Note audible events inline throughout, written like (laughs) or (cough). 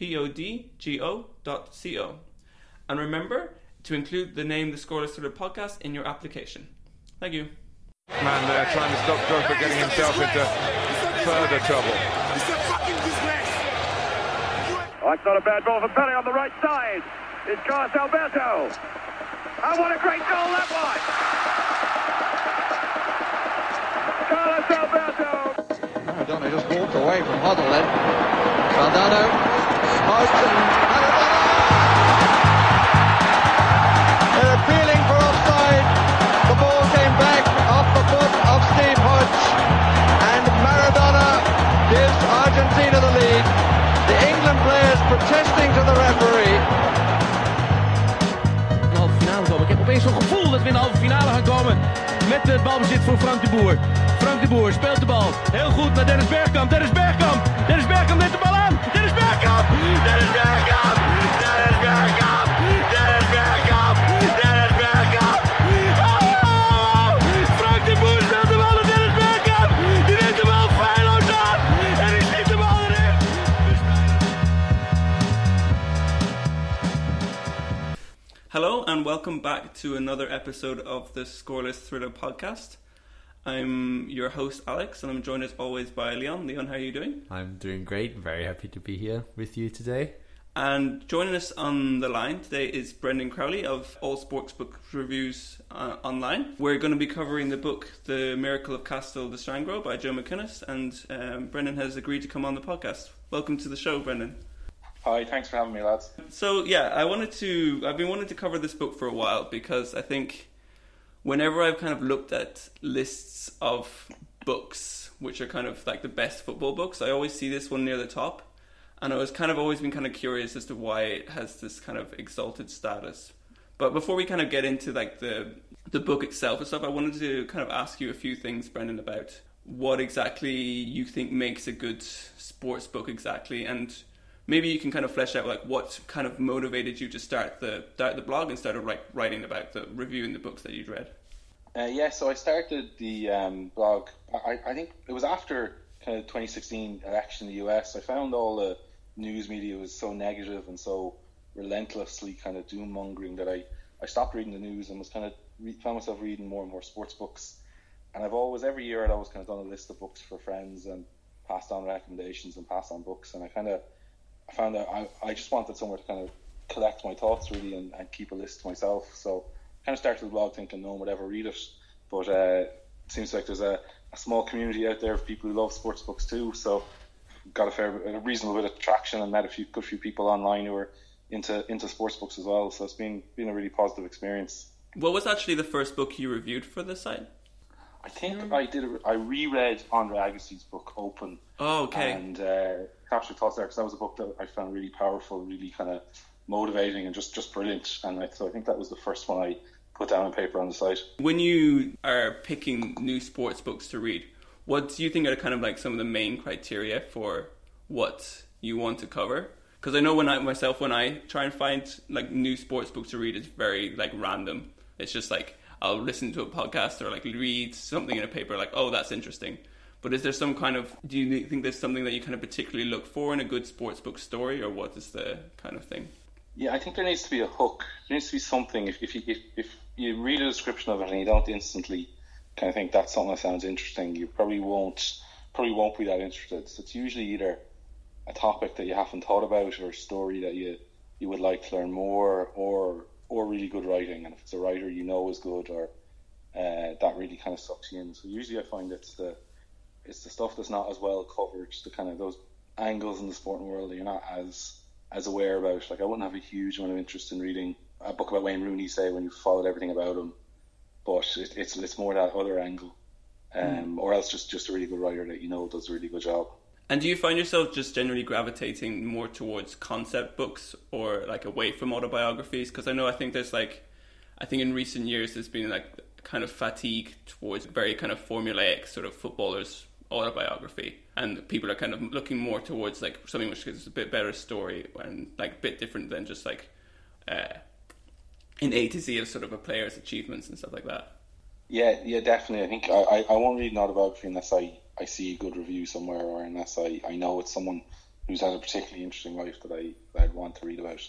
podgo.co. And remember to include the name The Scoreless Thriller Podcast in your application. Thank you. Man there trying to stop Drogba getting himself into further trouble. That's not a bad ball for Pele on the right side. It's Carlos Alberto. And what a great goal that was! Carlos Alberto. Maradona just walked away from Hoddle then. Valdano, Maradona! They're appealing for offside. The ball came back off the foot of Steve Hodge. And Maradona gives Argentina the lead. The England players protesting to the referee. Ik heb opeens zo'n gevoel dat we in de halve finale gaan komen. Met het balbezit voor Frank de Boer. Frank de Boer speelt de bal. Heel goed naar Dennis Bergkamp. Dennis Bergkamp. Dennis Bergkamp neemt de bal aan. Dennis Bergkamp. Dennis Bergkamp. Dennis Bergkamp. Dennis Bergkamp. Dennis Bergkamp. Oh! Frank de Boer speelt de bal Dennis Bergkamp. Die neemt de bal feilloos aan. En die schiet de bal erin. Hello, and welcome back to another episode of the Scoreless Thriller Podcast. I'm your host, Alex, and I'm joined as always by Leon. Leon, how are you doing? I'm doing great. Very happy to be here with you today. And joining us on the line today is Brendan Crowley of All Sports Book Reviews uh, Online. We're going to be covering the book The Miracle of Castel de Sangro by Joe McGinniss, and um, Brendan has agreed to come on the podcast. Welcome to the show, Brendan. Hi, thanks for having me, lads. So yeah, I wanted to. I've been wanting to cover this book for a while because I think whenever I've kind of looked at lists of books which are kind of like the best football books, I always see this one near the top, and I was kind of always been kind of curious as to why it has this kind of exalted status. But before we kind of get into like the the book itself and stuff, I wanted to kind of ask you a few things, Brendan, about what exactly you think makes a good sports book exactly, and maybe you can kind of flesh out like what kind of motivated you to start the start the blog and started like writing about the reviewing the books that you'd read. Uh, yeah, so I started the um, blog. I, I think it was after kind of 2016 election in the US. I found all the news media was so negative and so relentlessly kind of doom mongering that I, I stopped reading the news and was kind of re- found myself reading more and more sports books. And I've always every year I'd always kind of done a list of books for friends and passed on recommendations and passed on books. And I kind of I found that I, I just wanted somewhere to kind of collect my thoughts really and, and keep a list to myself. So I kind of started the blog thinking no one would ever read it, but uh, it seems like there's a, a small community out there of people who love sports books too. So got a fair, a reasonable bit of traction and met a few good few people online who are into into sports books as well. So it's been been a really positive experience. What was actually the first book you reviewed for this site? I think I did. A, I reread Andre Agassi's book Open. Oh, okay. And uh, Capture Thoughts there because that was a book that I found really powerful, really kind of motivating, and just just brilliant. And I, so I think that was the first one I put down on paper on the site. When you are picking new sports books to read, what do you think are kind of like some of the main criteria for what you want to cover? Because I know when I myself when I try and find like new sports books to read, it's very like random. It's just like I'll listen to a podcast or like read something in a paper, like oh that's interesting. But is there some kind of do you think there's something that you kind of particularly look for in a good sports book story, or what is the kind of thing? Yeah, I think there needs to be a hook. There needs to be something. If, if you if, if you read a description of it and you don't instantly kind of think that's something that sounds interesting, you probably won't probably won't be that interested. So it's usually either a topic that you haven't thought about or a story that you you would like to learn more or or really good writing. And if it's a writer you know is good or uh, that really kind of sucks you in. So usually I find it's the it's the stuff that's not as well covered, the kind of those angles in the sporting world that you're not as as aware about. Like I wouldn't have a huge amount of interest in reading a book about Wayne Rooney, say, when you followed everything about him. But it, it's it's more that other angle, um, or else just just a really good writer that you know does a really good job. And do you find yourself just generally gravitating more towards concept books or like away from autobiographies? Because I know I think there's like, I think in recent years there's been like kind of fatigue towards very kind of formulaic sort of footballers autobiography, and people are kind of looking more towards like something which is a bit better story and like a bit different than just like uh, an A to Z of sort of a player's achievements and stuff like that. Yeah, yeah, definitely. I think I, I, I won't read an autobiography unless I, I see a good review somewhere or unless I, I know it's someone who's had a particularly interesting life that I that I'd want to read about.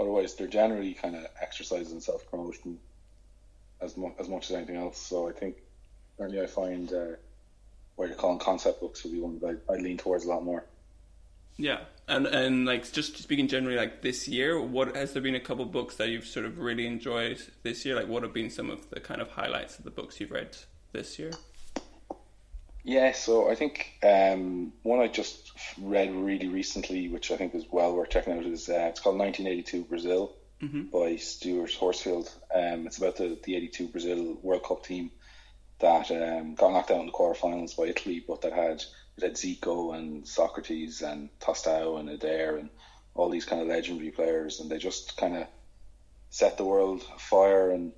Otherwise, they're generally kind of exercises in self promotion as much as much as anything else. So I think certainly I find uh, what you're calling concept books would be one that I, I lean towards a lot more. Yeah, and and like just speaking generally, like this year, what has there been a couple books that you've sort of really enjoyed this year? Like, what have been some of the kind of highlights of the books you've read this year? Yeah, so I think um, one I just read really recently, which I think is well worth checking out, is uh, it's called 1982 Brazil mm-hmm. by Stuart Horsfield. Um, it's about the, the 82 Brazil World Cup team that um, got knocked out in the quarterfinals by Italy, but that had had Zico and Socrates and Tostão and Adair and all these kind of legendary players, and they just kind of set the world afire and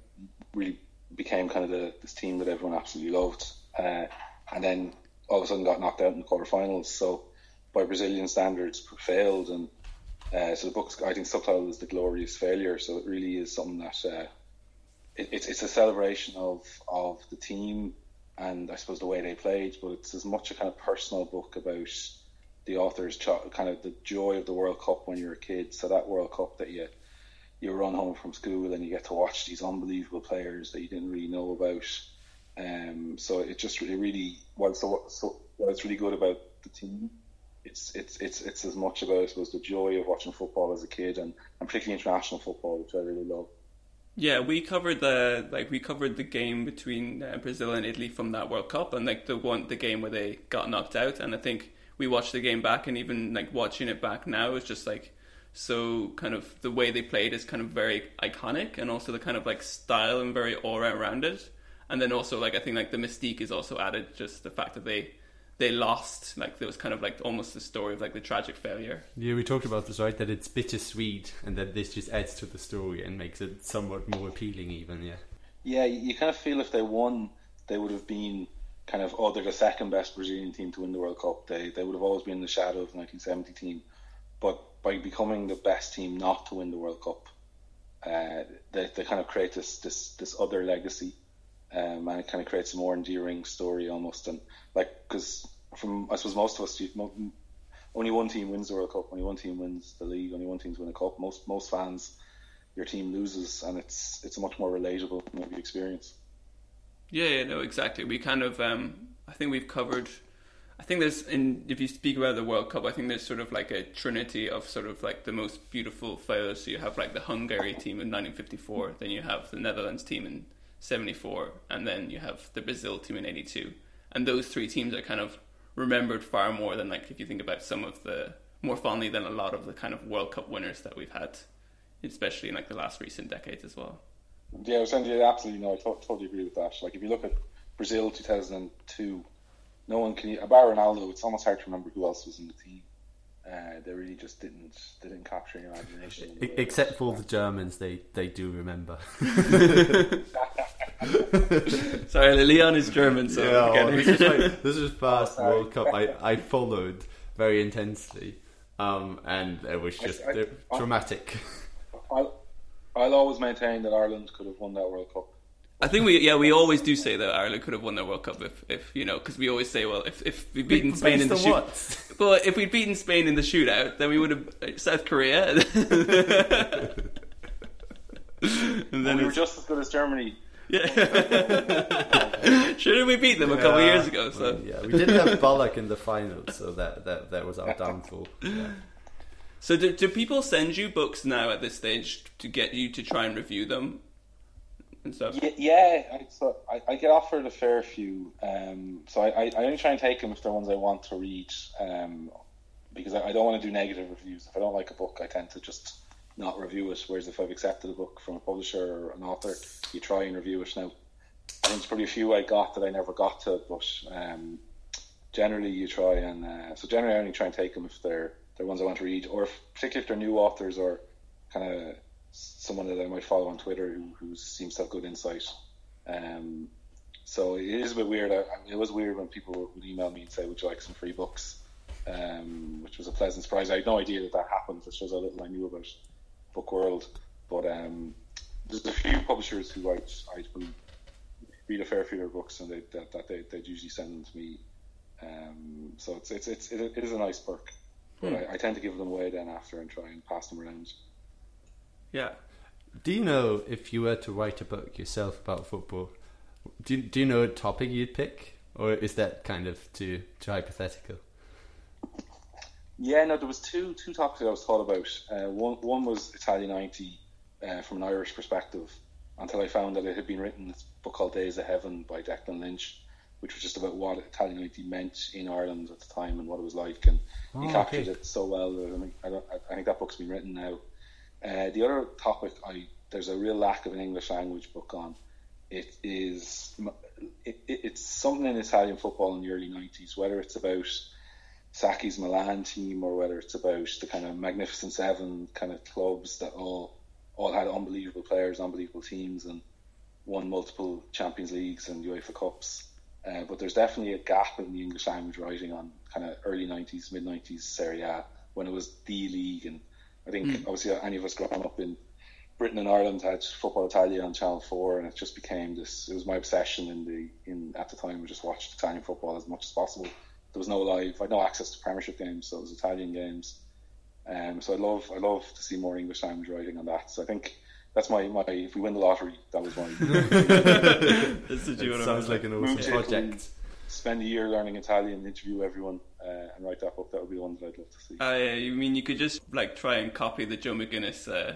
really became kind of the, this team that everyone absolutely loved. Uh, and then all of a sudden got knocked out in the quarterfinals. So by Brazilian standards, failed. And uh, so the book's I think subtitle is the glorious failure. So it really is something that uh, it, it's it's a celebration of of the team and I suppose the way they played, but it's as much a kind of personal book about the author's kind of the joy of the World Cup when you're a kid. So that World Cup that you you run home from school and you get to watch these unbelievable players that you didn't really know about. Um, so it just really, really while so, so while it's really good about the team, it's it's it's it's as much about I suppose the joy of watching football as a kid and, and particularly international football, which I really love. Yeah, we covered the like we covered the game between uh, Brazil and Italy from that World Cup, and like the one the game where they got knocked out, and I think we watched the game back, and even like watching it back now is just like so kind of the way they played is kind of very iconic, and also the kind of like style and very aura around it, and then also like I think like the mystique is also added, just the fact that they they lost. Like there was kind of like almost the story of like the tragic failure. Yeah, we talked about this, right? That it's bittersweet, and that this just adds to the story and makes it somewhat more appealing, even. Yeah. Yeah, you kind of feel if they won, they would have been kind of oh they're the second best Brazilian team to win the World Cup. They they would have always been in the shadow of the 1970 team, but by becoming the best team not to win the World Cup, uh, they they kind of create this this this other legacy um, and it kind of creates a more endearing story almost. And like, because from I suppose most of us, only one team wins the World Cup, only one team wins the league, only one team's win a cup. Most most fans, your team loses, and it's it's a much more relatable maybe experience. Yeah, yeah, no, exactly. We kind of, um, I think we've covered. I think there's, in if you speak about the World Cup, I think there's sort of like a trinity of sort of like the most beautiful failures. So you have like the Hungary team in 1954, then you have the Netherlands team in 74, and then you have the Brazil team in 82. And those three teams are kind of remembered far more than, like, if you think about some of the more fondly than a lot of the kind of World Cup winners that we've had, especially in like the last recent decades as well. Yeah, I was saying, yeah, absolutely. No, I totally agree with that. Like, if you look at Brazil 2002, no one can, about Ronaldo, it's almost hard to remember who else was in the team. Uh, they really just didn't they didn't capture your imagination. Except for the Germans, they they do remember. (laughs) (laughs) (laughs) (laughs) Sorry, Leon is German, so yeah, this, is like, this is (laughs) past oh, World Cup. I, I followed very intensely, um, and it was just I, I, dramatic. I'll, I'll always maintain that Ireland could have won that World Cup. I think we yeah we always do say that Ireland could have won the World Cup if, if you know because we always say well if if we'd beaten Spain in the shoot (laughs) well if we'd beaten Spain in the shootout then we would have uh, South Korea and then well, we were just as good as Germany. Yeah, (laughs) Shouldn't we beat them a couple yeah, years ago? So yeah, we didn't have Ballack in the final, so that that that was our downfall. Yeah. So do, do people send you books now at this stage to get you to try and review them? and stuff? Yeah, yeah I, so I, I, get offered a fair few. Um, so I, I, only try and take them if they're ones I want to read, um, because I, I, don't want to do negative reviews. If I don't like a book, I tend to just not review it. Whereas if I've accepted a book from a publisher or an author, you try and review it. Now, there's probably a few I got that I never got to, but um, generally you try and uh, so generally I only try and take them if they're they're ones I want to read, or if, particularly if they're new authors or kind of someone that I might follow on Twitter who, who seems to have good insight. Um, so it is a bit weird. I, I mean, it was weird when people would email me and say, "Would you like some free books?" Um, which was a pleasant surprise. I had no idea that that happened. It shows how little I knew about book world. But um, there's a few publishers who I I read a fair few of their books, and they, that, that they they usually send them to me. Um, so it's it's, it's it, it is a nice perk. But hmm. I, I tend to give them away then after and try and pass them around. Yeah. Do you know if you were to write a book yourself about football? Do you, do you know a topic you'd pick, or is that kind of too too hypothetical? Yeah, no, there was two two topics I was thought about. Uh, one one was Italia '90 uh, from an Irish perspective, until I found that it had been written. This book called Days of Heaven by Declan Lynch, which was just about what Italia '90 meant in Ireland at the time and what it was like, and oh, he captured okay. it so well. I, mean, I, I, think that book's been written now. Uh, the other topic, I there's a real lack of an English language book on. It is it, it's something in Italian football in the early '90s, whether it's about Sacchi's Milan team or whether it's about the kind of Magnificent Seven kind of clubs that all all had unbelievable players, unbelievable teams, and won multiple Champions Leagues and UEFA Cups. Uh, but there's definitely a gap in the English language writing on kind of early 90s, mid 90s Serie A when it was the league and I think mm. obviously any of us growing up in Britain and Ireland had Football Italia on Channel Four, and it just became this. It was my obsession in the in at the time. We just watched Italian football as much as possible. There was no live. I had no access to Premiership games, so it was Italian games. Um, so I love I love to see more English language writing on that. So I think that's my, my if we win the lottery, that was my. (laughs) this is sounds like an awesome project spend a year learning Italian, interview everyone, uh, and write that book. That would be the one that I'd love to see. Uh, yeah, you mean you could just like try and copy the Joe McGinniss uh,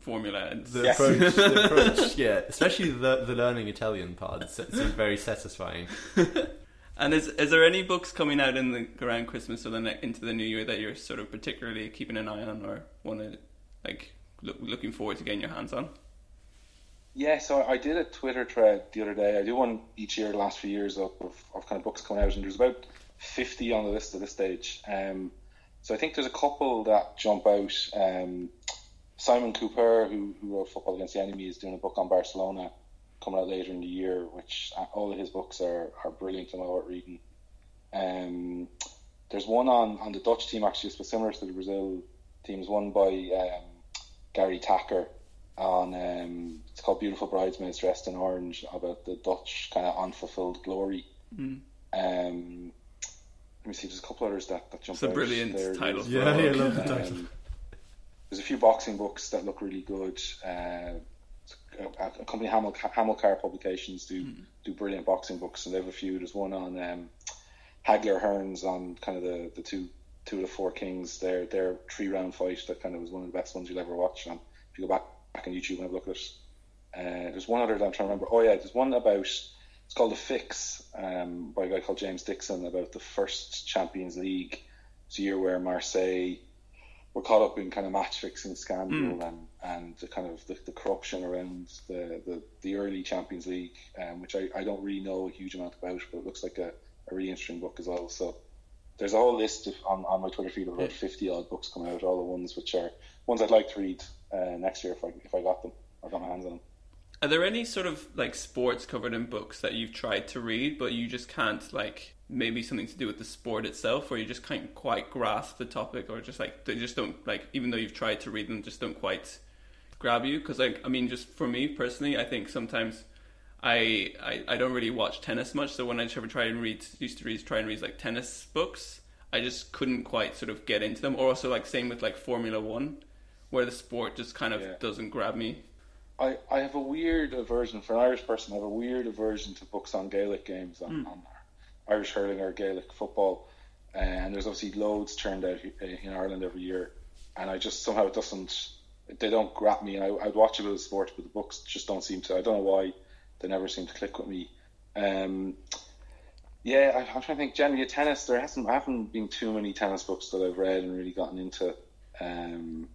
formula and the yes. approach, (laughs) the approach, yeah, especially the the learning Italian part. It's, it's very satisfying. (laughs) and is is there any books coming out in the around Christmas or the ne- into the new year that you're sort of particularly keeping an eye on or want to like look, looking forward to getting your hands on? Yeah, so I did a Twitter thread the other day. I do one each year, the last few years of, of, of kind of books coming out, and there's about 50 on the list at this stage. Um, so I think there's a couple that jump out. Um, Simon Kuper, who, who wrote Football Against the Enemy, is doing a book on Barcelona coming out later in the year, which uh, all of his books are, are brilliant and well worth reading. Um, there's one on, on the Dutch team, actually, it's similar to the Brazil teams, one by um, Gary Thacker on um, it's called Beautiful Bridesmaids Dressed in Orange about the Dutch kind of unfulfilled glory. Mm. Um, let me see, there's a couple others that, that jump it's a brilliant there. title. Yeah, yeah, I love the title. Um, there's a few boxing books that look really good. Uh, a, company Hamilcar Publications do mm. do brilliant boxing books, and they have a few. There's one on um, Hagler Hearns on kind of the, the two two of the four kings. Their their three round fight that kind of was one of the best ones you'll ever watch. And if you go back back on YouTube and have a look at it. Uh, there's one other that I'm trying to remember. Oh yeah, there's one about it's called The Fix um, by a guy called James Dixon about the first Champions League. It's a year where Marseille were caught up in kind of match fixing scandal mm. and and the kind of the, the corruption around the, the, the early Champions League, um, which I, I don't really know a huge amount about, but it looks like a, a really interesting book as well. So there's a whole list of, on, on my Twitter feed of about 50 odd books coming out, all the ones which are ones I'd like to read uh, next year if I if I got them. I got my hands on them. Are there any sort of like sports covered in books that you've tried to read, but you just can't like maybe something to do with the sport itself, or you just can't quite grasp the topic, or just like they just don't like even though you've tried to read them, just don't quite grab you? Because like I mean, just for me personally, I think sometimes. I, I, I don't really watch tennis much, so when I ever try and read, used to read, try and read like tennis books, I just couldn't quite sort of get into them. Or also like same with like Formula One where the sport just kind of yeah. doesn't grab me. I, I have a weird aversion for an Irish person. I have a weird aversion to books on Gaelic games on, mm. on Irish hurling or Gaelic football, and there's obviously loads turned out in Ireland every year, and I just somehow it doesn't. They don't grab me. I, I'd watch a bit of sport, but the books just don't seem to. I don't know why they never seem to click with me. Um, yeah, I, am trying to think. Generally, tennis. There hasn't. I haven't been too many tennis books that I've read and really gotten into. Um,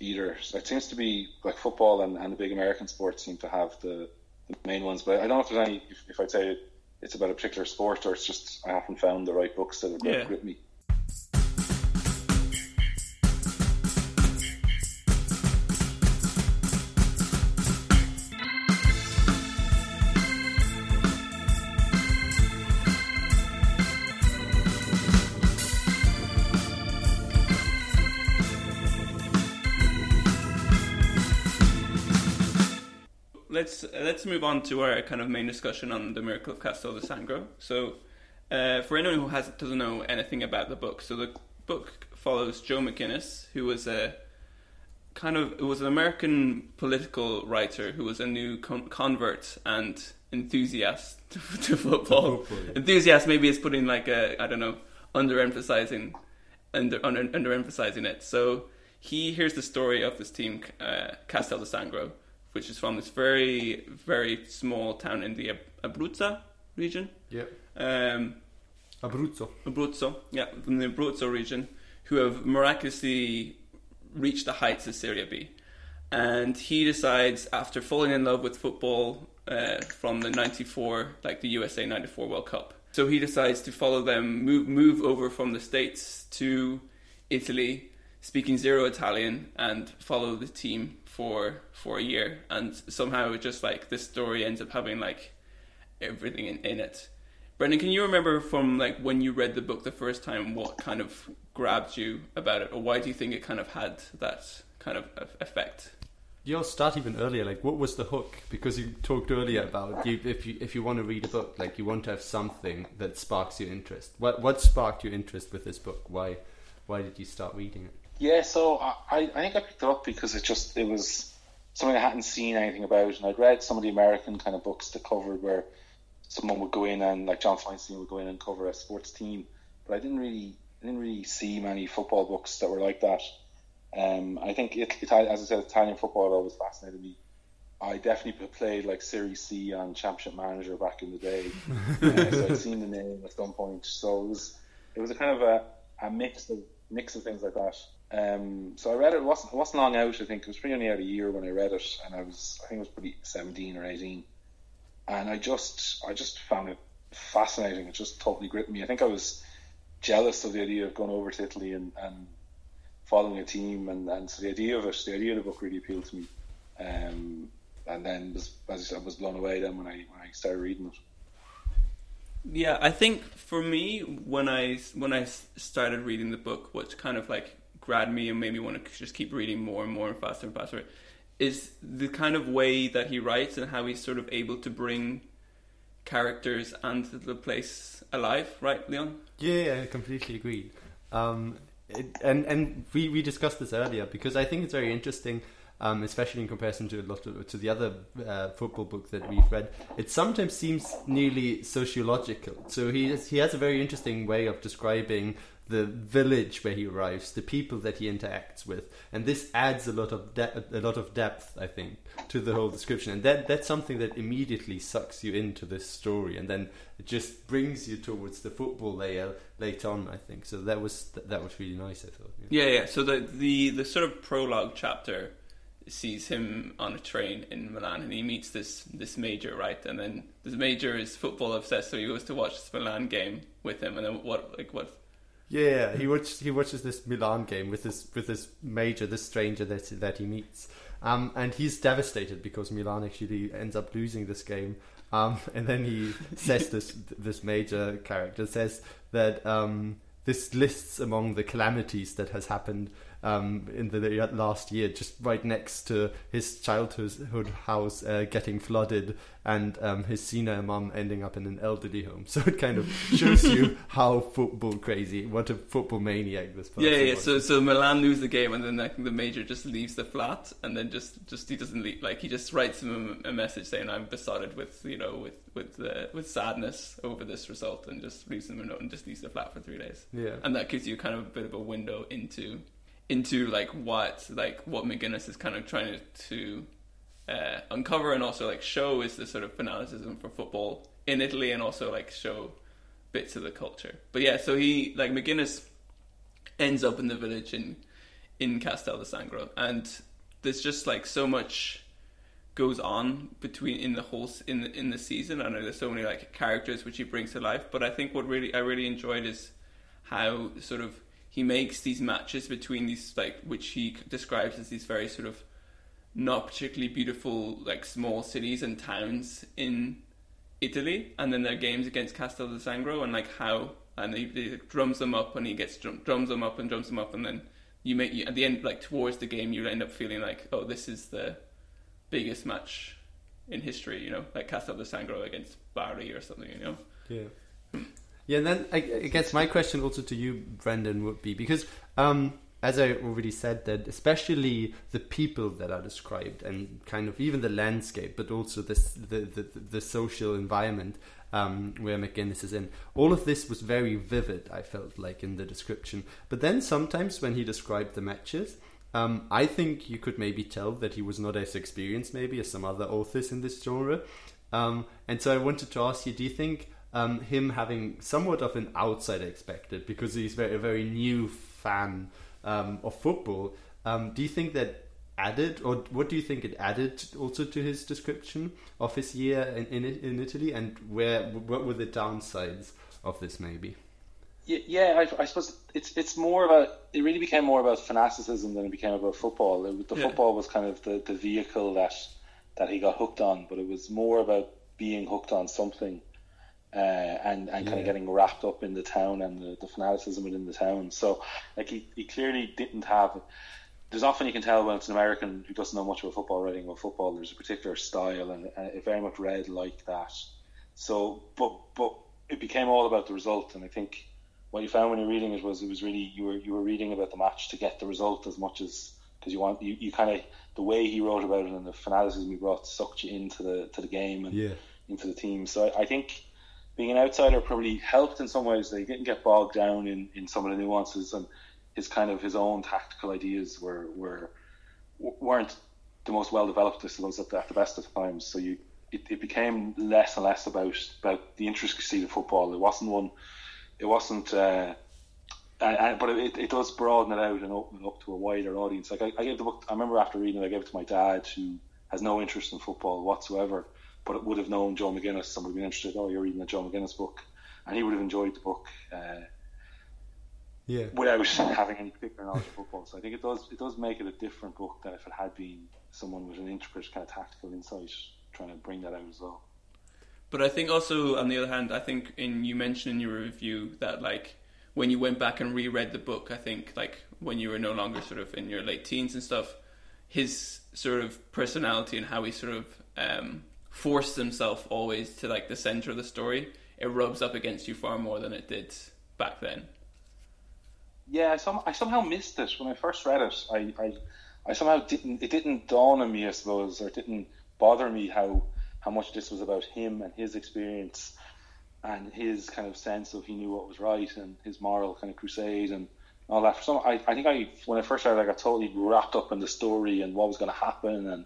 either. So it seems to be like football and, and the big American sports seem to have the, the main ones. But I don't know if there's any. If, if I'd say it's about a particular sport, or it's just I haven't found the right books that have Yeah. grip me. Let's move on to our kind of main discussion on the miracle of Castel de Sangro. So, uh, for anyone who has doesn't know anything about the book, so the book follows Joe McGinniss, who was a kind of it was an American political writer who was a new con- convert and enthusiast (laughs) to, to football. football. Enthusiast maybe is putting like a I don't know underemphasizing under, under underemphasizing it. So he hears the story of this team, uh, Castel de Sangro, which is from this very very small town in the Ab- Abruzzo region. Yeah. Um, Abruzzo. Abruzzo, yeah, from the Abruzzo region, who have miraculously reached the heights of Serie B. And he decides, after falling in love with football uh, from the '94, like the USA '94 World Cup, so he decides to follow them, move move over from the states to Italy, speaking zero Italian, and follow the team for for a year. And somehow, it just like this story ends up having like everything in, in it. Brendan, can you remember from like when you read the book the first time what kind of grabbed you about it, or why do you think it kind of had that kind of effect? You'll start even earlier. Like, what was the hook? Because you talked earlier about you, if you if you want to read a book, like you want to have something that sparks your interest. What what sparked your interest with this book? Why why did you start reading it? Yeah, so I, I think I picked it up because it just it was something I hadn't seen anything about, and I'd read some of the American kind of books that covered where someone would go in and like John Feinstein would go in and cover a sports team, but I didn't really I didn't really see many football books that were like that. Um, I think it, Italian, as I said, Italian football always fascinated me. I definitely played like Serie C on Championship Manager back in the day, (laughs) uh, so I'd seen the name at some point. So it was it was a kind of a, a mix of mix of things like that. Um, so I read it. it wasn't it wasn't long out. I think it was pretty only out a year when I read it, and I was I think it was pretty seventeen or eighteen, and I just I just found it fascinating. It just totally gripped me. I think I was jealous of the idea of going over to Italy and, and following a team, and, and so the idea of it, the idea of the book really appealed to me. Um, and then was, as I said, I was blown away then when I when I started reading it. Yeah, I think for me, when I when I started reading the book, what kind of like grabbed me and made me want to just keep reading more and more and faster and faster, is the kind of way that he writes and how he's sort of able to bring characters and the place alive. Right, Leon? Yeah, I completely agreed. Um, it, and and we, we discussed this earlier because I think it's very interesting, um, especially in comparison to a lot of, to the other uh, football book that we've read. It sometimes seems nearly sociological. So he has, he has a very interesting way of describing the village where he arrives, the people that he interacts with, and this adds a lot of de- a lot of depth, I think, to the whole description, and that that's something that immediately sucks you into this story, and then it just brings you towards the football layer later on. I think so. That was that was really nice. I thought. Yeah, yeah. So the the the sort of prologue chapter sees him on a train in Milan, and he meets this this major, right? And then this major is football obsessed, so he goes to watch this Milan game with him, and then what like what Yeah, he watched he watches this Milan game with this with this major, this stranger that that he meets, um, and he's devastated because Milan actually ends up losing this game. Um, (laughs) and then he says this this major character says that um, this lists among the calamities that has happened um, in the last year, just right next to his childhood house uh, getting flooded and um, his senile mum ending up in an elderly home. (laughs) So it kind of shows you (laughs) how football crazy, what a football maniac this person Yeah, yeah. was. So, so Milan lose the game, and then like, the major just leaves the flat, and then just, just he doesn't leave. Like he just writes him a, a message saying, "I'm besotted with, you know, with with uh, with sadness over this result," and just leaves him a note and just leaves the flat for three days. Yeah. and that gives you kind of a bit of a window into into like what like what McGinniss is kind of trying to, to uh, uncover and also like show is the sort of fanaticism for football in Italy, and also like show bits of the culture. But yeah, so he like McGinniss ends up in the village in in Castel de Sangro, and there's just like so much goes on between in the whole in the, in the season. I know there's so many like characters which he brings to life, but I think what really I really enjoyed is how sort of he makes these matches between these like which he describes as these very sort of not particularly beautiful like small cities and towns in Italy, and then their games against Castel de Sangro, and like how and he, he drums them up, and he gets drum, drums them up and drums them up, and then you make you, at the end like towards the game, you end up feeling like oh this is the biggest match in history, you know, like Castel de Sangro against Bari or something, you know. Yeah. Yeah, and then I, I guess my question also to you, Brendan, would be because, um, as I already said, that especially the people that are described and kind of even the landscape, but also this, the, the the social environment um, where McGinniss is in, all of this was very vivid. I felt like in the description, but then sometimes when he described the matches. Um, I think you could maybe tell that he was not as experienced, maybe, as some other authors in this genre. Um, and so I wanted to ask you: Do you think um, him having somewhat of an outsider expected because he's very, a very new fan um, of football? Um, do you think that added, or what do you think it added also to his description of his year in in, in Italy? And where what were the downsides of this? Maybe. Yeah, yeah I, I suppose it's it's more about it really became more about fanaticism than it became about football. It, the Yeah. football was kind of the, the vehicle that that he got hooked on, but it was more about being hooked on something uh, and and kind of getting wrapped up in the town and the, the fanaticism within the town. So like he, he clearly didn't have. There's often you can tell when it's an American who doesn't know much about football writing about football. There's a particular style, and it very much read like that. So, but but it became all about the result, and I think what you found when you're reading it was it was really you were you were reading about the match to get the result as much as because you want you, you kind of the way he wrote about it and the fanaticism he brought sucked you into the to the game and Yeah. into the team. So I, I think being an outsider probably helped in some ways. They didn't get bogged down in, in some of the nuances and his kind of his own tactical ideas were were weren't the most well developed, I suppose, at the, at the best of times. So you it, it became less and less about about the intricacies of football. It wasn't one. It wasn't. Uh, and, and, but it, it does broaden it out and open it up to a wider audience. Like I, I gave the book. I remember after reading it, I gave it to my dad, who has no interest in football whatsoever, but it would have known Joe McGinniss. Someone would have been interested. Oh, you're reading a Joe McGinniss book, and he would have enjoyed the book. Uh, Yeah. without having any particular knowledge of football. So I think it does it does make it a different book than if it had been someone with an intricate kind of tactical insight trying to bring that out as well. But I think also on the other hand, I think in you mentioned in your review that like when you went back and reread the book, I think like when you were no longer sort of in your late teens and stuff, his sort of personality and how he sort of um, forced himself always to like the center of the story, it rubs up against you far more than it did back then. Yeah, I, some, I somehow missed this when I first read it. I, I, I somehow didn't it didn't dawn on me, I suppose, or it didn't bother me how how much this was about him and his experience and his kind of sense of he knew what was right and his moral kind of crusade and all that. For some, I, I think I when I first read it, I got totally wrapped up in the story and what was going to happen and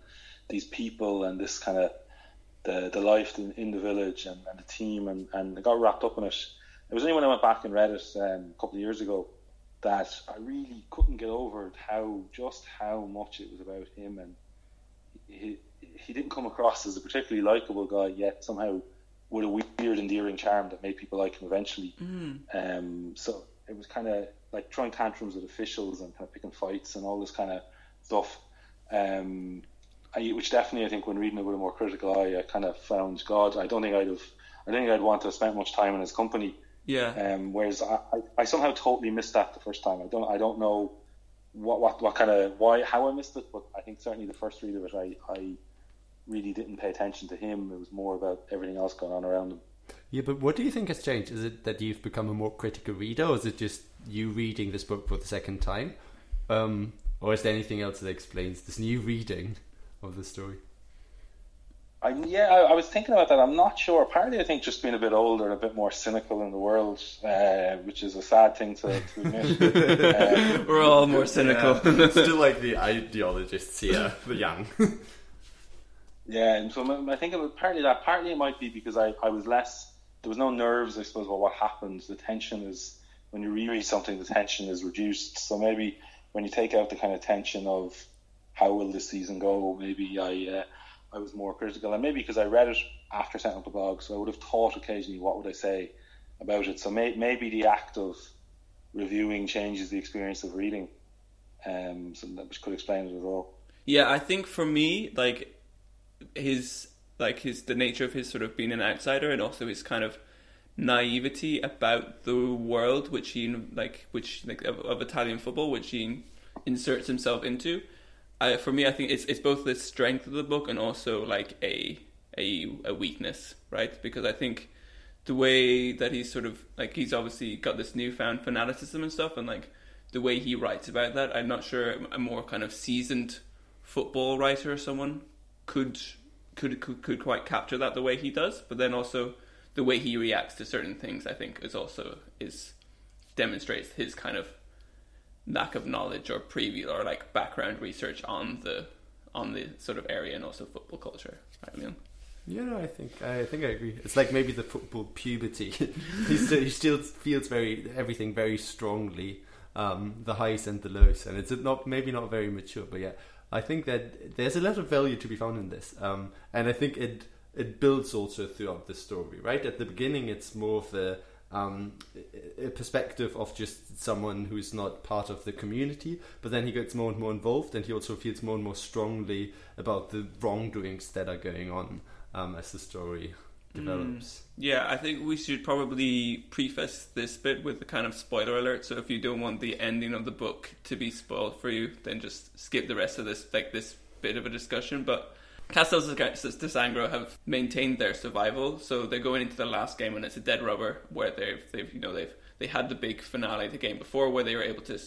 these people and this kind of the the life in, in the village and, and the team and, and I got wrapped up in it. It was only when I went back and read it um, a couple of years ago that I really couldn't get over how just how much it was about him and he he didn't come across as a particularly likable guy yet somehow with a weird endearing charm that made people like him eventually. Um, so it was kind of like throwing tantrums with officials and kind of picking fights and all this kind of stuff. Um, I, which definitely I think when reading it with a more critical eye, I kind of found God. I don't think I'd have. I don't think I'd want to have spent much time in his company. Yeah. Um, whereas I, I, I somehow totally missed that the first time. I don't I don't know what what, what kind of why how I missed it, but I think certainly the first read of it, I, I really didn't pay attention to him. It was more about everything else going on around him. Yeah, but what do you think has changed? Is it that you've become a more critical reader, or is it just you reading this book for the second time? Um, or is there anything else that explains this new reading of the story? I, yeah, I, I was thinking about that. I'm not sure. Partly, I think just being a bit older a bit more cynical in the world, uh, which is a sad thing to, to admit. (laughs) um, We're all more cynical. (laughs) Still like the ideologists here, the young. (laughs) Yeah, and so I think it was partly that. Partly it might be because I, I was less. There was no nerves, I suppose, about what happened. The tension is when you reread something, the tension is reduced. So maybe when you take out the kind of tension of how will this season go, maybe I uh, I was more critical, and maybe because I read it after setting up the blog, so I would have thought occasionally what would I say about it. So may, maybe the act of reviewing changes the experience of reading, um, so that could explain it as well. Yeah, I think for me, like his like his the nature of his sort of being an outsider and also his kind of naivety about the world which he like which like of, of Italian football which he inserts himself into. I, for me, I think it's it's both the strength of the book and also like a a a weakness, right? Because I think the way that he's sort of like he's obviously got this newfound fanaticism and stuff, and like the way he writes about that, I'm not sure a more kind of seasoned football writer or someone could could could, could quite capture that the way he does. But then also the way he reacts to certain things, I think, is also is demonstrates his kind of lack of knowledge or preview or like background research on the on the sort of area and also football culture. Right, Leon? Yeah, no, I think I think I agree. It's like maybe the football puberty. (laughs) he, still, he still feels very everything very strongly, um, the highs and the lows, and it's not maybe not very mature, but yeah, I think that there's a lot of value to be found in this, um, and I think it it builds also throughout the story. Right at the beginning, it's more of the um, a perspective of just someone who's not part of the community, but then he gets more and more involved, and he also feels more and more strongly about the wrongdoings that are going on um, as the story develops. Mm. Yeah, I think we should probably preface this bit with the kind of spoiler alert. So if you don't want the ending of the book to be spoiled for you, then just skip the rest of this, like this bit of a discussion. But Castel de Sangro have maintained their survival, so they're going into the last game and it's a dead rubber where they've, they've you know they've they had the big finale the game before where they were able to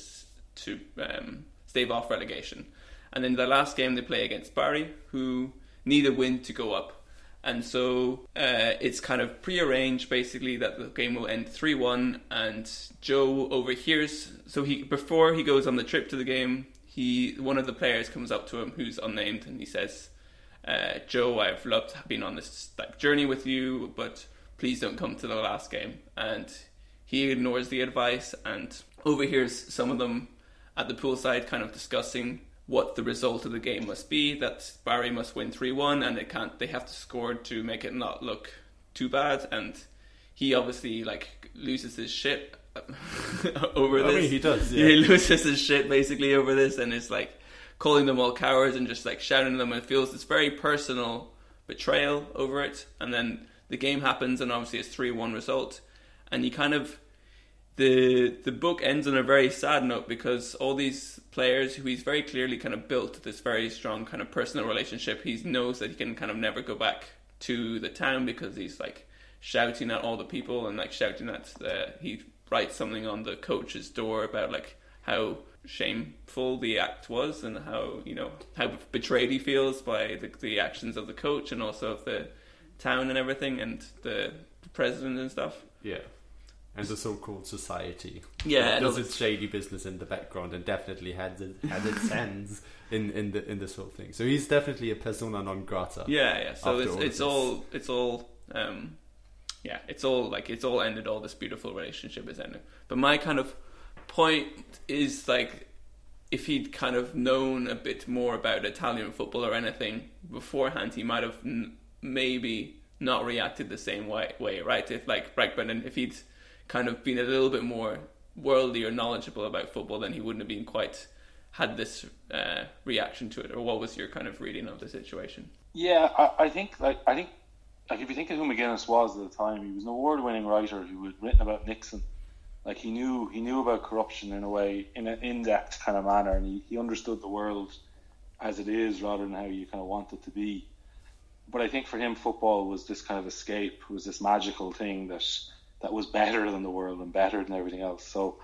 to um, stave off relegation, and then the last game they play against Bari, who need a win to go up, and so uh, it's kind of prearranged basically that the game will end three one, and Joe overhears so he before he goes on the trip to the game, he one of the players comes up to him who's unnamed and he says uh, Joe, I've loved being on this like journey with you, but please don't come to the last game. And he ignores the advice and overhears some of them at the poolside kind of discussing what the result of the game must be. That Bari must win three one, and they can't. They have to score to make it not look too bad. And he obviously like loses his shit (laughs) over this. I mean, he does. Yeah. He loses his shit basically over this, and it's like calling them all cowards and just like shouting at them and feels this very personal betrayal over it. And then the game happens and obviously it's three one result. And you kind of the the book ends on a very sad note because all these players who he's very clearly kind of built this very strong kind of personal relationship, he knows that he can kind of never go back to the town because he's like shouting at all the people and like shouting at the he writes something on the coach's door about like how shameful the act was and how you know how betrayed he feels by the, the actions of the coach and also of the town and everything and the, the president and stuff. Yeah. And the so-called society, yeah, it does its shady business in the background, and definitely had it, had its (laughs) hands in, in the in this whole thing. So he's definitely a persona non grata. Yeah, yeah. So it's all it's all it's all um, yeah, it's all like it's all ended. All this beautiful relationship is ended. But my kind of point is like if he'd kind of known a bit more about Italian football or anything beforehand, he might have n- maybe not reacted the same way, way, right? If like Brendan, if he'd kind of been a little bit more worldly or knowledgeable about football, then he wouldn't have been quite had this uh, reaction to it. Or what was your kind of reading of the situation? Yeah, I, I think like I think like if you think of who McGinniss was at the time, he was an award-winning writer who had written about Nixon like he knew he knew about corruption in a way in an in-depth kind of manner and he, he understood the world as it is rather than how you kind of want it to be. But I think for him football was this kind of escape was this magical thing that that was better than the world and better than everything else. So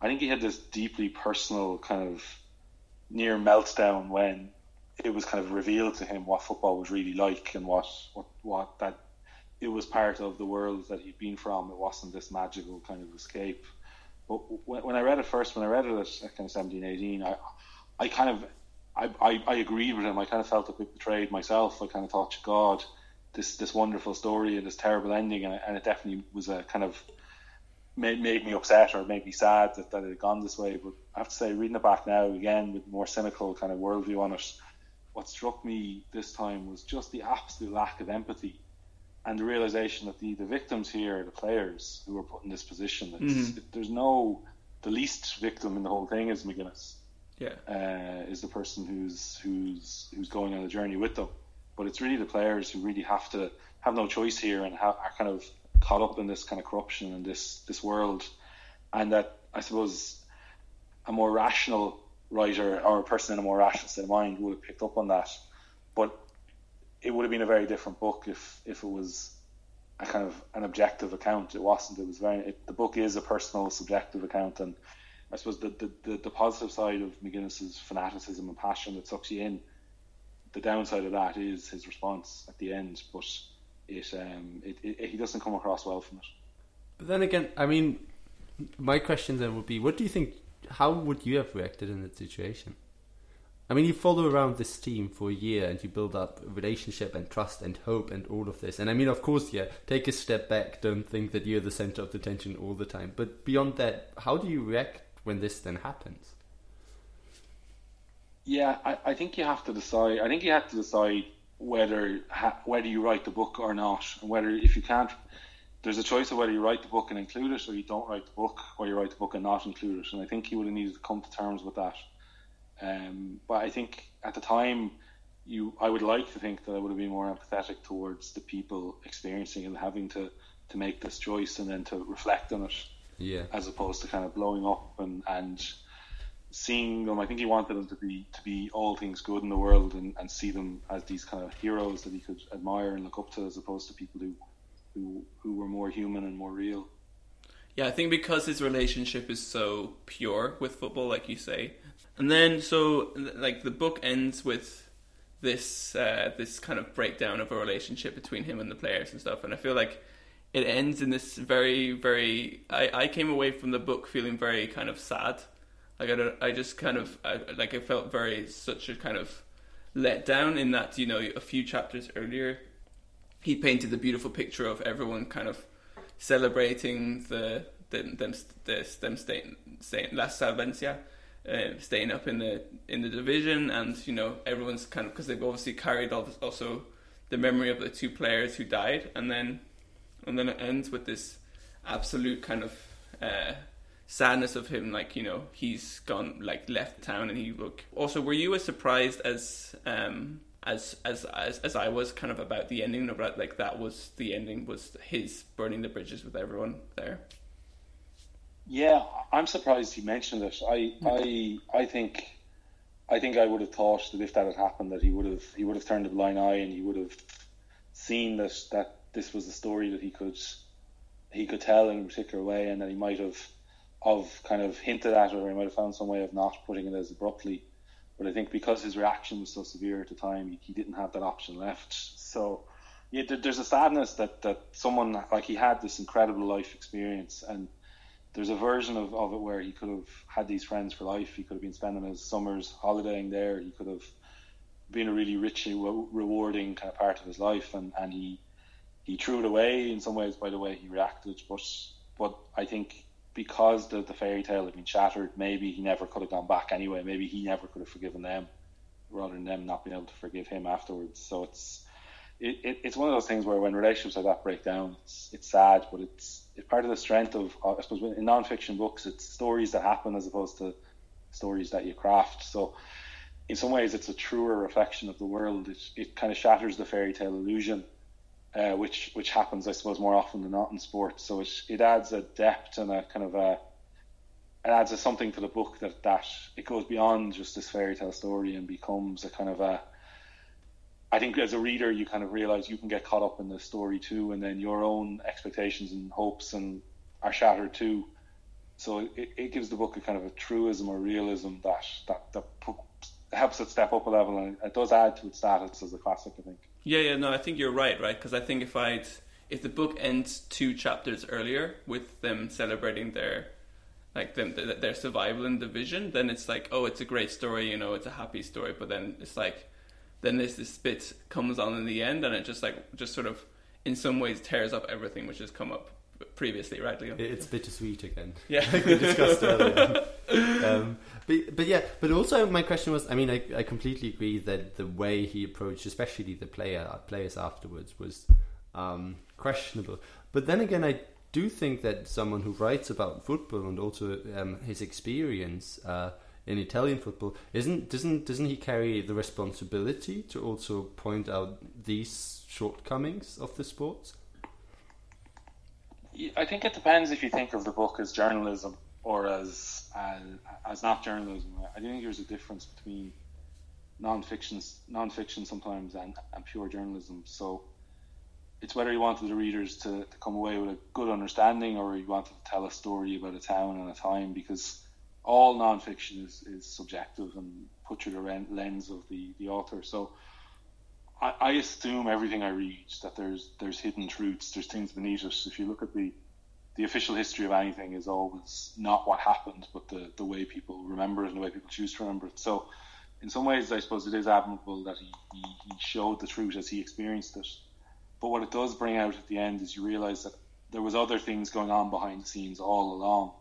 I think he had this deeply personal kind of near meltdown when it was kind of revealed to him what football was really like and what what, what that it was part of the world that he'd been from. It wasn't this magical kind of escape. But when, when I read it first, when I read it at kind of 17, 18, I, I kind of, I, I, I agreed with him. I kind of felt a bit betrayed myself. I kind of thought, God, this this wonderful story and this terrible ending, and, and it definitely was a kind of made, made me upset or made me sad that, that it had gone this way. But I have to say, reading it back now again with more cynical kind of worldview on it, what struck me this time was just the absolute lack of empathy and the realization that the, the victims here are the players who are put in this position. Mm-hmm. There's no the least victim in the whole thing is McGinniss. Yeah, uh, is the person who's who's who's going on the journey with them. But it's really the players who really have to have no choice here and ha- are kind of caught up in this kind of corruption and this this world, and that I suppose a more rational writer or a person in a more rational state of mind would have picked up on that. But it would have been a very different book if if it was a kind of an objective account. It wasn't. It was very. It, the book is a personal, subjective account, and I suppose the, the, the, the positive side of McGinniss's fanaticism and passion that sucks you in. The downside of that is his response at the end, but it, um, it, it he doesn't come across well from it. But then again, I mean, my question then would be, what do you think? How would you have reacted in that situation? I mean, you follow around this team for a year and you build up relationship and trust and hope and all of this. And I mean, of course, yeah, take a step back. Don't think that you're the center of the tension all the time. But beyond that, how do you react when this then happens? Yeah, I, I think you have to decide. I think you have to decide whether ha, whether you write the book or not, and whether if you can't, there's a choice of whether you write the book and include it, or you don't write the book, or you write the book and not include it. And I think he would have needed to come to terms with that. Um, but I think at the time, you I would like to think that I would have been more empathetic towards the people experiencing and having to to make this choice and then to reflect on it. Yeah. As opposed to kind of blowing up and and seeing them. I think he wanted them to be to be all things good in the world and, and see them as these kind of heroes that he could admire and look up to, as opposed to people who who who were more human and more real. Yeah, I think because his relationship is so pure with football, like you say, and then so like the book ends with this uh, this kind of breakdown of a relationship between him and the players and stuff, and I feel like it ends in this very very. I, I came away from the book feeling very kind of sad. Like I don't, I just kind of I, like I felt very such a kind of let down in that you know a few chapters earlier he painted the beautiful picture of everyone kind of celebrating the them them, them staying, staying Las Salvencia uh, staying up in the in the division, and you know everyone's kind of because they've obviously carried also the memory of the two players who died, and then and then it ends with this absolute kind of uh, sadness of him, like you know he's gone, like left town, and he look. Also, were you as surprised as um, as as as as I was kind of about the ending about like that was the ending was his burning the bridges with everyone there. Yeah, I'm surprised he mentioned it. I, hmm. I, I think, I think I would have thought that if that had happened, that he would have, he would have turned a blind eye and he would have seen that that this was a story that he could, he could tell in a particular way, and that he might have, of kind of hinted at it, or he might have found some way of not putting it as abruptly. But I think because his reaction was so severe at the time, he, he didn't have that option left. So, yeah, there's a sadness that that someone like he had this incredible life experience and there's a version of, of it where he could have had these friends for life. He could have been spending his summers holidaying there. He could have been a really rich, rewarding kind of part of his life, and, and he he threw it away in some ways by the way he reacted. But but I think because the, the fairy tale had been shattered, maybe he never could have gone back anyway. Maybe he never could have forgiven them, rather than them not being able to forgive him afterwards. So it's it, it, it's one of those things where when relationships like that break down, it's it's sad, but it's part of the strength of I suppose in non-fiction books, it's stories that happen as opposed to stories that you craft. So in some ways, it's a truer reflection of the world. It, it kind of shatters the fairy tale illusion, uh, which which happens, I suppose, more often than not in sport. So it it adds a depth and a kind of a it adds a something to the book that that it goes beyond just this fairy tale story and becomes a kind of a I think as a reader, you kind of realize you can get caught up in the story too, and then your own expectations and hopes and are shattered too. So it, it gives the book a kind of a truism or realism that that, that helps it step up a level, and it does add to its status as a classic. I think. Yeah, yeah, no, I think you're right, right? Because I think if I'd if the book ends two chapters earlier with them celebrating their like them their survival in division, then it's like, oh, it's a great story, you know, it's a happy story. But then it's like then this this bit comes on in the end, and it just like just sort of in some ways tears up everything which has come up previously, right, Leo? It's bittersweet again. Yeah. (laughs) like we discussed (laughs) earlier. Um, but, but yeah, but also my question was, I mean, I, I completely agree that the way he approached, especially the player players afterwards, was um, questionable. But then again, I do think that someone who writes about football and also um, his experience uh, in Italian football isn't doesn't doesn't he carry the responsibility to also point out these shortcomings of the sports? I think it depends if you think of the book as journalism or as as, as not journalism. I do think there's a difference between non-fiction non-fiction sometimes and, and pure journalism. So it's whether you wanted the readers to, to come away with a good understanding or you wanted to tell a story about a town and a time because all non-fiction is, is subjective and put through the lens of the, the author. So I, I assume everything I read that there's there's hidden truths, there's things beneath it. If you look at the the official history of anything is always not what happened, but the, the way people remember it and the way people choose to remember it. So, in some ways, I suppose it is admirable that he, he, he showed the truth as he experienced it. But what it does bring out at the end is you realise that there was other things going on behind the scenes all along,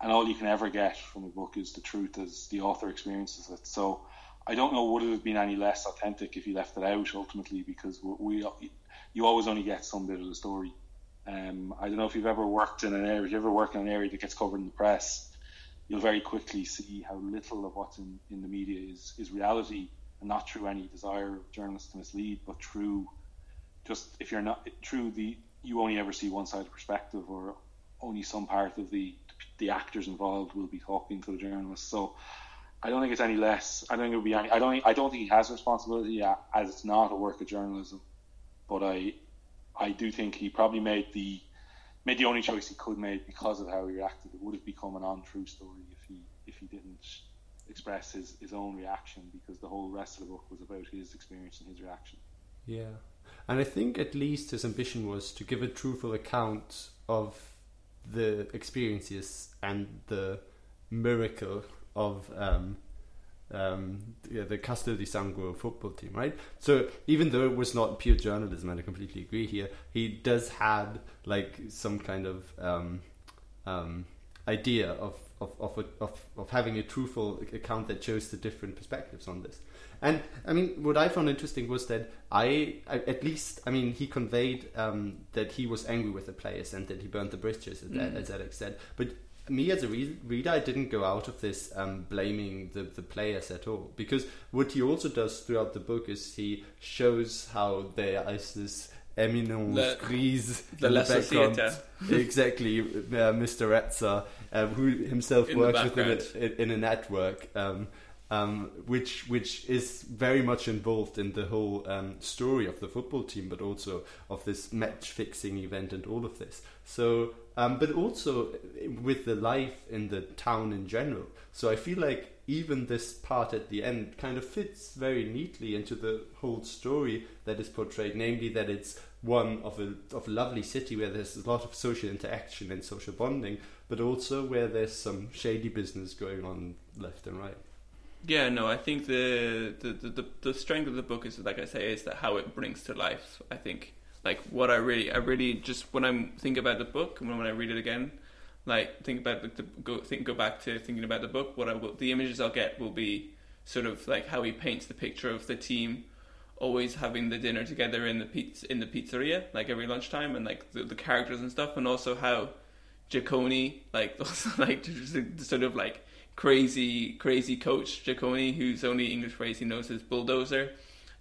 and all you can ever get from a book is the truth as the author experiences it. So, I don't know would it have been any less authentic if you left it out ultimately because we you always only get some bit of the story. Um, I don't know if you've ever worked in an area, if you ever work in an area that gets covered in the press, you'll very quickly see how little of what's in, in the media is, is reality and not through any desire of journalists to mislead, but through just if you're not through the you only ever see one side of perspective or only some part of the the actors involved will be talking to the journalists. So I don't think it's any less. I don't think it would be any. I don't. I don't think he has responsibility as it's not a work of journalism. But I, I do think he probably made the made the only choice he could make because of how he reacted. It would have become an untrue story if he if he didn't express his, his own reaction because the whole rest of the book was about his experience and his reaction. Yeah, and I think at least his ambition was to give a truthful account of the experiences and the miracle of um, um, yeah, the Castel di Sangro football team, right? So even though it was not pure journalism, and I completely agree here, he does had like some kind of um, um, idea of of of, a, of of having a truthful account that shows the different perspectives on this. And I mean, what I found interesting was that I, I at least, I mean, he conveyed um, that he was angry with the players and that he burned the bridges, mm. as Alex said. But me as a re- reader, I didn't go out of this um, blaming the, the players at all because what he also does throughout the book is he shows how there is this eminence Le, grise the the background. Societa. exactly, uh, Mr. Rezza, uh, who himself In works within a, in a network. Um, um, which which is very much involved in the whole um, story of the football team, but also of this match fixing event and all of this. So, um, but also with the life in the town in general. So I feel like even this part at the end kind of fits very neatly into the whole story that is portrayed, namely that it's one of a of a lovely city where there's a lot of social interaction and social bonding, but also where there's some shady business going on left and right. Yeah, no, I think the, the, the, the strength of the book is, like I say, is that how it brings to life. I think, like, what I really, I really just when I think about the book, and when, I read it again, like think about the, the go think go back to thinking about the book. What I will, the images I'll get will be sort of like how he paints the picture of the team always having the dinner together in the pizza in the pizzeria, like every lunchtime, and like the, the characters and stuff, and also how Jaconi, like (laughs) like sort of like crazy, crazy coach Jaconi, whose only English phrase he knows is bulldozer,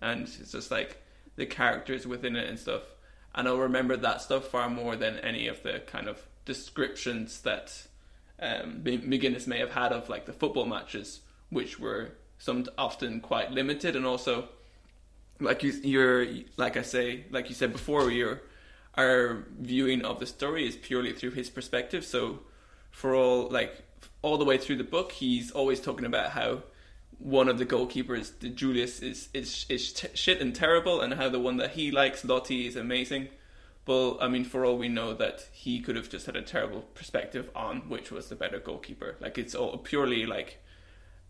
and it's just like the characters within it and stuff. And I'll remember that stuff far more than any of the kind of descriptions that um, McGinniss may have had of like the football matches, which were some often quite limited, and also like you, you're like I say, like you said before, your our viewing of the story is purely through his perspective. So for all like all the way through the book, he's always talking about how one of the goalkeepers, De Juliis, is is is t- shit and terrible, and how the one that he likes, Lotti, is amazing. But I mean, for all we know, that he could have just had a terrible perspective on which was the better goalkeeper. Like it's all purely like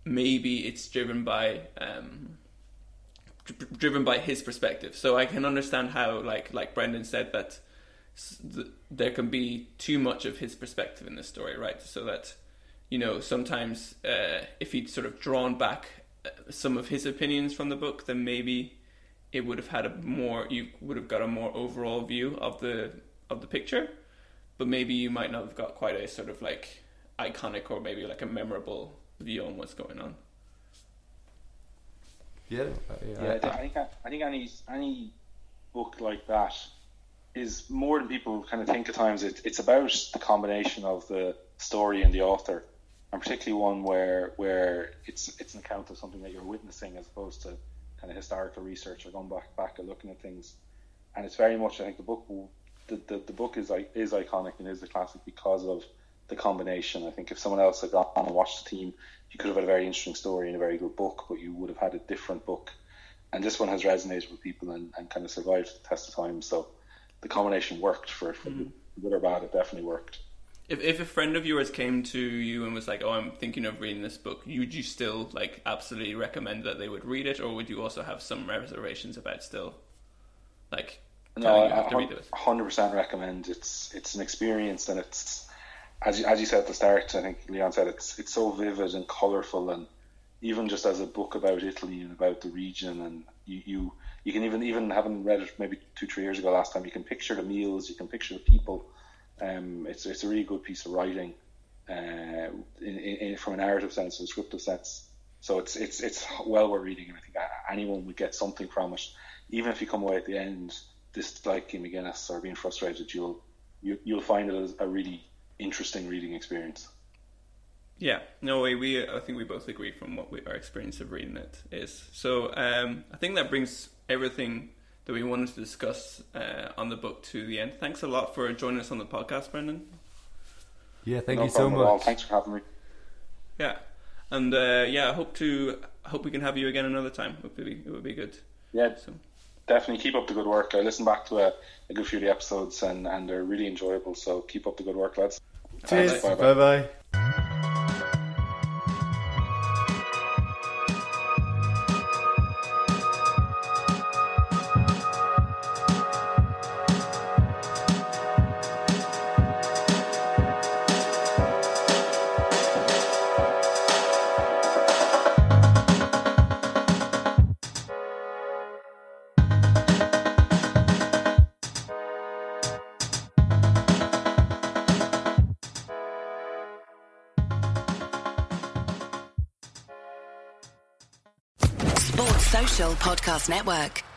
maybe it's driven by um, driven by his perspective. So I can understand how, like like Brendan said, that there can be too much of his perspective in this story, right? So that you know sometimes uh, if he'd sort of drawn back uh, some of his opinions from the book, then maybe it would have had a more you would have got a more overall view of the of the picture, but maybe you might not have got quite a sort of like iconic or maybe like a memorable view on what's going on. Yeah, uh, Yeah, I, I think I think any any book like that is more than people kind of think at times. It, it's about the combination of the story and the author, and particularly one where where it's it's an account of something that you're witnessing as opposed to kind of historical research or going back back and looking at things. And it's very much I think the book the, the, the book is is iconic and is a classic because of the combination. I think if someone else had gone and watched the team, you could have had a very interesting story and a very good book, but you would have had a different book. And this one has resonated with people and, and kind of survived the test of time. So the combination worked for, for mm-hmm. good or bad. It definitely worked. If if a friend of yours came to you and was like, "Oh, I'm thinking of reading this book," would you still like absolutely recommend that they would read it, or would you also have some reservations about still, like, No, I, have to read it? I 100% recommend. It's it's an experience, and it's as you, as you said at the start. I think Leon said it's it's so vivid and colourful, and even just as a book about Italy and about the region, and you you, you can even even having read it maybe two three years ago last time, you can picture the meals, you can picture the people. Um, it's it's a really good piece of writing, uh, in, in, from a narrative sense, a descriptive sense. So it's it's it's well worth reading, and I think anyone would get something from it. Even if you come away at the end disliking McGinniss or being frustrated, you'll you, you'll find it a really interesting reading experience. Yeah, no way. We I think we both agree from what we, our experience of reading it is. So um, I think that brings everything that we wanted to discuss uh, on the book to the end. Thanks a lot for joining us on the podcast, Brendan. yeah. Thank no you so problem at all. much. Thanks for having me. Yeah, and uh, yeah, I hope to I hope we can have you again another time. It would be it would be good. Yeah, So definitely keep up the good work. I listened back to a, a good few of the episodes, and, and they're really enjoyable. So keep up the good work, lads. Cheers. Bye bye. Network.